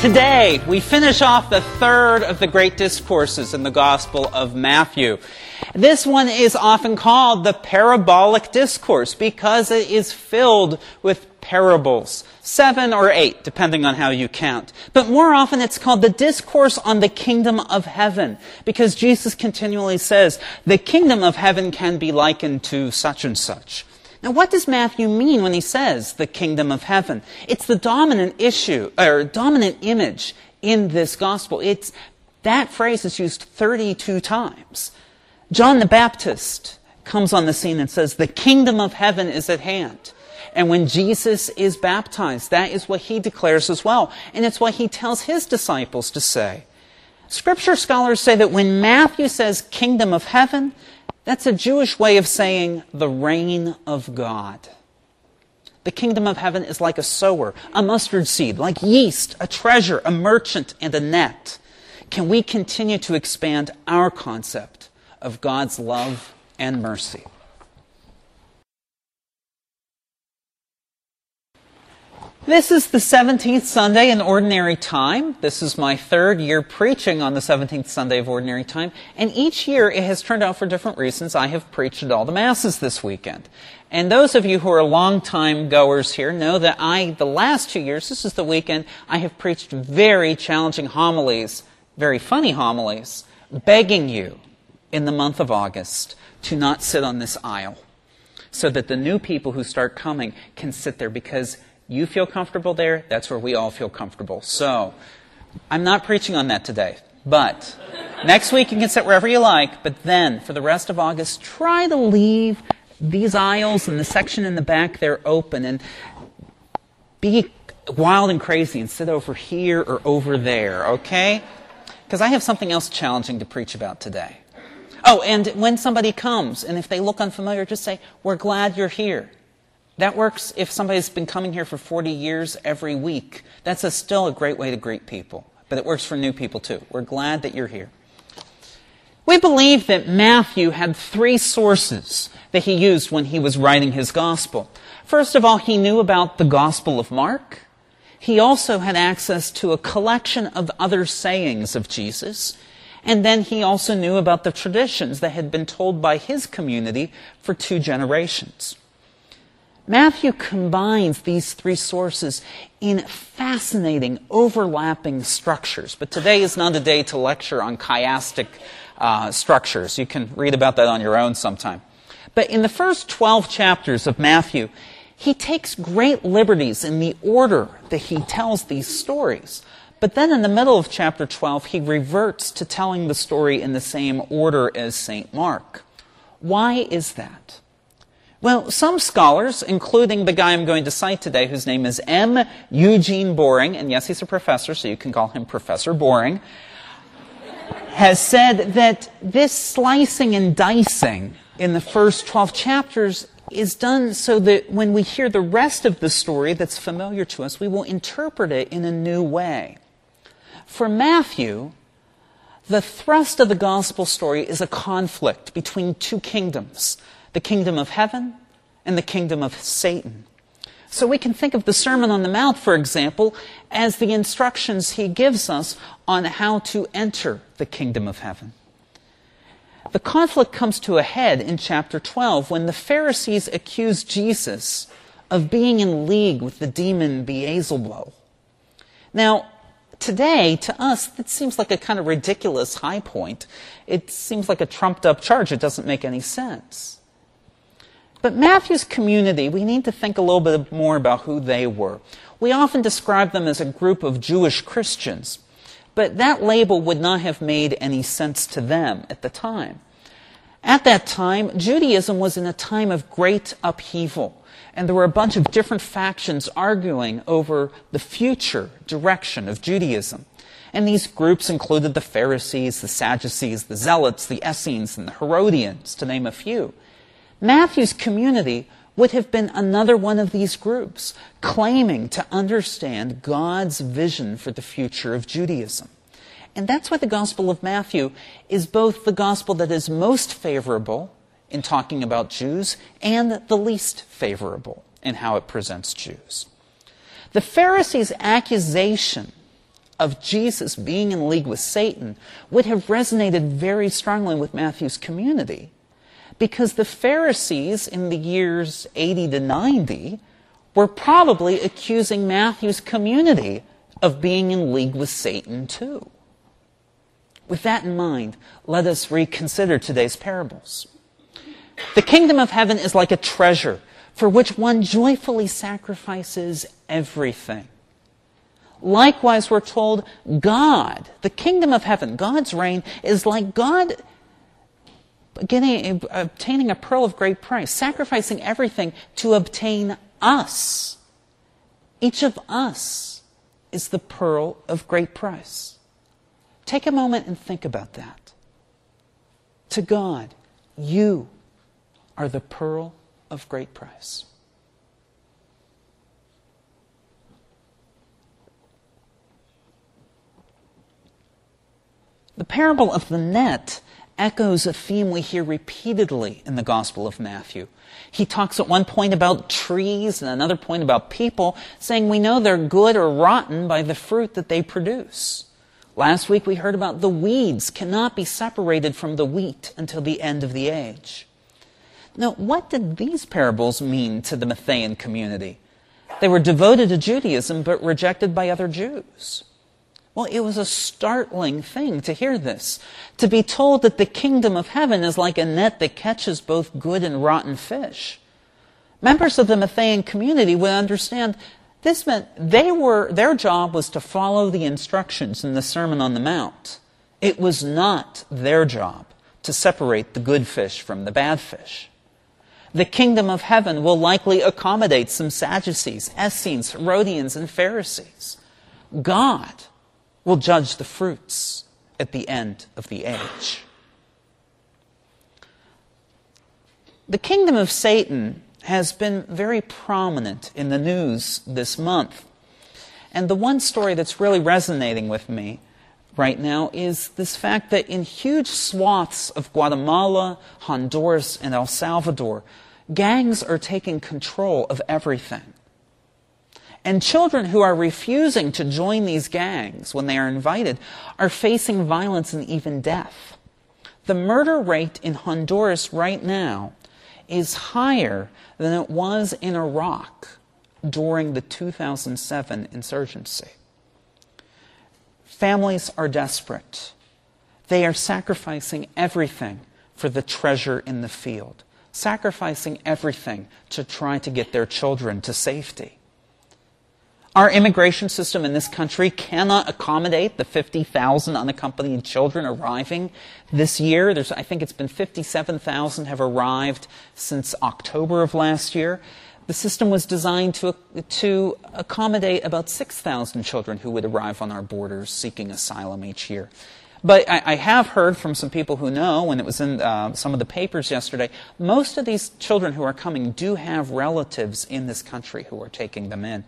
Today, we finish off the third of the great discourses in the Gospel of Matthew. This one is often called the parabolic discourse because it is filled with parables. Seven or eight, depending on how you count. But more often it's called the discourse on the kingdom of heaven because Jesus continually says, the kingdom of heaven can be likened to such and such. Now, what does Matthew mean when he says the kingdom of heaven? It's the dominant issue, or dominant image in this gospel. It's, that phrase is used 32 times. John the Baptist comes on the scene and says, the kingdom of heaven is at hand. And when Jesus is baptized, that is what he declares as well. And it's what he tells his disciples to say. Scripture scholars say that when Matthew says kingdom of heaven, that's a Jewish way of saying the reign of God. The kingdom of heaven is like a sower, a mustard seed, like yeast, a treasure, a merchant, and a net. Can we continue to expand our concept of God's love and mercy? This is the 17th Sunday in Ordinary Time. This is my third year preaching on the 17th Sunday of Ordinary Time. And each year it has turned out for different reasons. I have preached at all the Masses this weekend. And those of you who are long-time goers here know that I, the last two years, this is the weekend, I have preached very challenging homilies, very funny homilies, begging you in the month of August to not sit on this aisle so that the new people who start coming can sit there because you feel comfortable there, that's where we all feel comfortable. So, I'm not preaching on that today. But next week you can sit wherever you like, but then for the rest of August, try to leave these aisles and the section in the back there open and be wild and crazy and sit over here or over there, okay? Because I have something else challenging to preach about today. Oh, and when somebody comes and if they look unfamiliar, just say, We're glad you're here. That works if somebody's been coming here for 40 years every week. That's a, still a great way to greet people. But it works for new people too. We're glad that you're here. We believe that Matthew had three sources that he used when he was writing his gospel. First of all, he knew about the Gospel of Mark. He also had access to a collection of other sayings of Jesus. And then he also knew about the traditions that had been told by his community for two generations. Matthew combines these three sources in fascinating, overlapping structures. But today is not a day to lecture on chiastic uh, structures. You can read about that on your own sometime. But in the first 12 chapters of Matthew, he takes great liberties in the order that he tells these stories. But then in the middle of chapter 12, he reverts to telling the story in the same order as St. Mark. Why is that? Well, some scholars, including the guy I'm going to cite today, whose name is M. Eugene Boring, and yes, he's a professor, so you can call him Professor Boring, has said that this slicing and dicing in the first 12 chapters is done so that when we hear the rest of the story that's familiar to us, we will interpret it in a new way. For Matthew, the thrust of the gospel story is a conflict between two kingdoms the kingdom of heaven and the kingdom of Satan. So we can think of the Sermon on the Mount, for example, as the instructions he gives us on how to enter the kingdom of heaven. The conflict comes to a head in chapter 12 when the Pharisees accuse Jesus of being in league with the demon Beelzebul. Now, today, to us, that seems like a kind of ridiculous high point. It seems like a trumped up charge. It doesn't make any sense. But Matthew's community, we need to think a little bit more about who they were. We often describe them as a group of Jewish Christians, but that label would not have made any sense to them at the time. At that time, Judaism was in a time of great upheaval, and there were a bunch of different factions arguing over the future direction of Judaism. And these groups included the Pharisees, the Sadducees, the Zealots, the Essenes, and the Herodians, to name a few. Matthew's community would have been another one of these groups claiming to understand God's vision for the future of Judaism. And that's why the Gospel of Matthew is both the gospel that is most favorable in talking about Jews and the least favorable in how it presents Jews. The Pharisees' accusation of Jesus being in league with Satan would have resonated very strongly with Matthew's community because the Pharisees in the years 80 to 90 were probably accusing Matthew's community of being in league with Satan too. With that in mind, let us reconsider today's parables. The kingdom of heaven is like a treasure for which one joyfully sacrifices everything. Likewise, we're told God, the kingdom of heaven, God's reign, is like God getting, obtaining a pearl of great price, sacrificing everything to obtain us. Each of us is the pearl of great price. Take a moment and think about that. To God, you are the pearl of great price. The parable of the net echoes a theme we hear repeatedly in the Gospel of Matthew. He talks at one point about trees and another point about people, saying we know they're good or rotten by the fruit that they produce. Last week we heard about the weeds cannot be separated from the wheat until the end of the age. Now, what did these parables mean to the Matthean community? They were devoted to Judaism but rejected by other Jews. Well, it was a startling thing to hear this. To be told that the kingdom of heaven is like a net that catches both good and rotten fish. Members of the Matthean community would understand this meant they were, their job was to follow the instructions in the Sermon on the Mount. It was not their job to separate the good fish from the bad fish. The kingdom of heaven will likely accommodate some Sadducees, Essenes, Herodians, and Pharisees. God will judge the fruits at the end of the age. The kingdom of Satan has been very prominent in the news this month. And the one story that's really resonating with me right now is this fact that in huge swaths of Guatemala, Honduras, and El Salvador, gangs are taking control of everything. And children who are refusing to join these gangs when they are invited are facing violence and even death. The murder rate in Honduras right now is higher than it was in Iraq during the 2007 insurgency. Families are desperate. They are sacrificing everything for the treasure in the field, sacrificing everything to try to get their children to safety. Our immigration system in this country cannot accommodate the 50,000 unaccompanied children arriving this year. There's, I think it's been 57,000 have arrived since October of last year. The system was designed to, to accommodate about 6,000 children who would arrive on our borders seeking asylum each year. But I, I have heard from some people who know, and it was in uh, some of the papers yesterday, most of these children who are coming do have relatives in this country who are taking them in.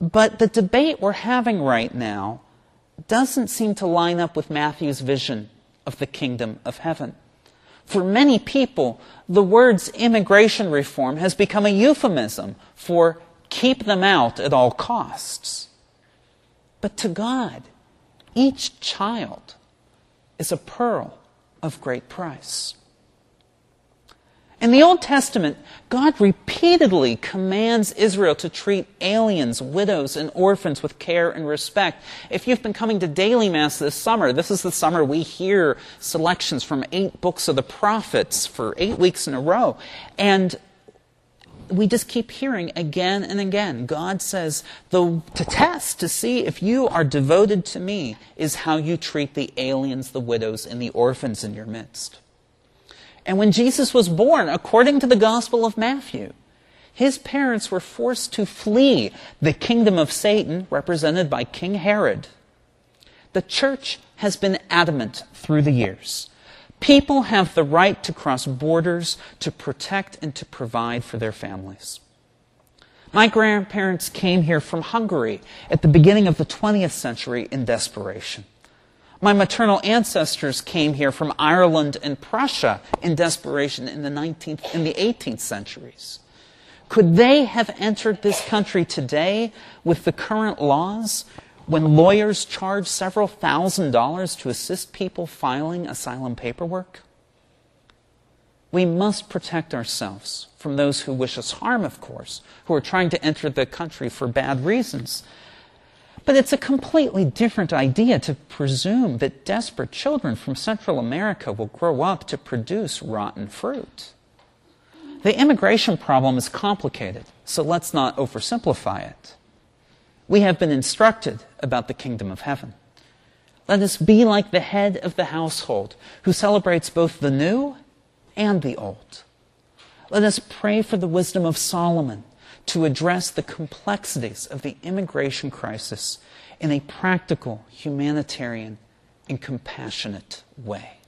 But the debate we're having right now doesn't seem to line up with Matthew's vision of the kingdom of heaven. For many people, the words immigration reform has become a euphemism for keep them out at all costs. But to God, each child is a pearl of great price. In the Old Testament, God repeatedly commands Israel to treat aliens, widows, and orphans with care and respect. If you've been coming to daily Mass this summer, this is the summer we hear selections from eight books of the prophets for eight weeks in a row. And we just keep hearing again and again. God says, the, to test, to see if you are devoted to me, is how you treat the aliens, the widows, and the orphans in your midst. And when Jesus was born, according to the Gospel of Matthew, his parents were forced to flee the kingdom of Satan, represented by King Herod. The church has been adamant through the years. People have the right to cross borders to protect and to provide for their families. My grandparents came here from Hungary at the beginning of the 20th century in desperation. My maternal ancestors came here from Ireland and Prussia in desperation in the 19th in the 18th centuries. Could they have entered this country today with the current laws? when lawyers charge several thousand dollars to assist people filing asylum paperwork? We must protect ourselves from those who wish us harm, of course, who are trying to enter the country for bad reasons. But it's a completely different idea to presume that desperate children from Central America will grow up to produce rotten fruit. The immigration problem is complicated, so let's not oversimplify it. We have been instructed about the kingdom of heaven. Let us be like the head of the household who celebrates both the new and the old. Let us pray for the wisdom of Solomon to address the complexities of the immigration crisis in a practical, humanitarian, and compassionate way.